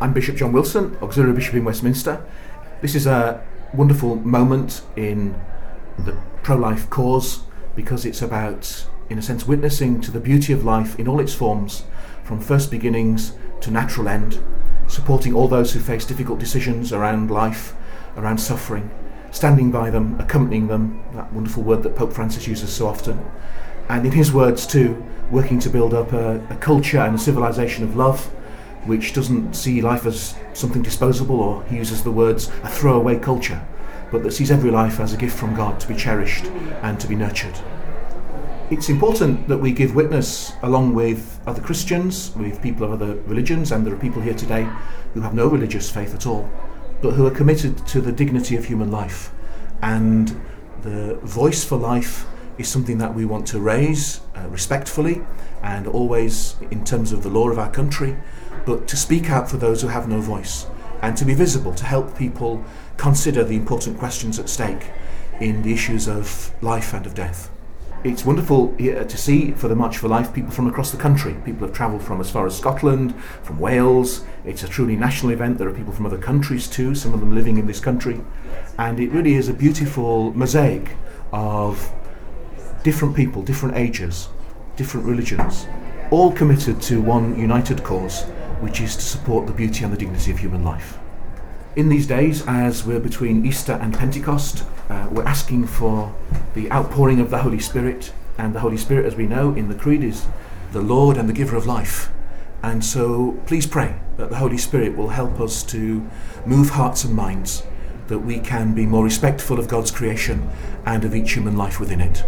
I'm Bishop John Wilson, Auxiliary Bishop in Westminster. This is a wonderful moment in the pro life cause because it's about, in a sense, witnessing to the beauty of life in all its forms, from first beginnings to natural end, supporting all those who face difficult decisions around life, around suffering, standing by them, accompanying them, that wonderful word that Pope Francis uses so often. And in his words, too, working to build up a, a culture and a civilization of love which doesn't see life as something disposable, or he uses the words a throwaway culture, but that sees every life as a gift from God to be cherished and to be nurtured. It's important that we give witness along with other Christians, with people of other religions, and there are people here today who have no religious faith at all, but who are committed to the dignity of human life. And the voice for life is something that we want to raise uh, respectfully and always in terms of the law of our country, but to speak out for those who have no voice and to be visible, to help people consider the important questions at stake in the issues of life and of death. It's wonderful to see for the March for Life people from across the country. People have travelled from as far as Scotland, from Wales. It's a truly national event. There are people from other countries too, some of them living in this country. And it really is a beautiful mosaic of different people, different ages, different religions, all committed to one united cause, which is to support the beauty and the dignity of human life. In these days, as we're between Easter and Pentecost, uh, we're asking for the outpouring of the Holy Spirit, and the Holy Spirit, as we know in the Creed, is the Lord and the giver of life. And so please pray that the Holy Spirit will help us to move hearts and minds, that we can be more respectful of God's creation and of each human life within it.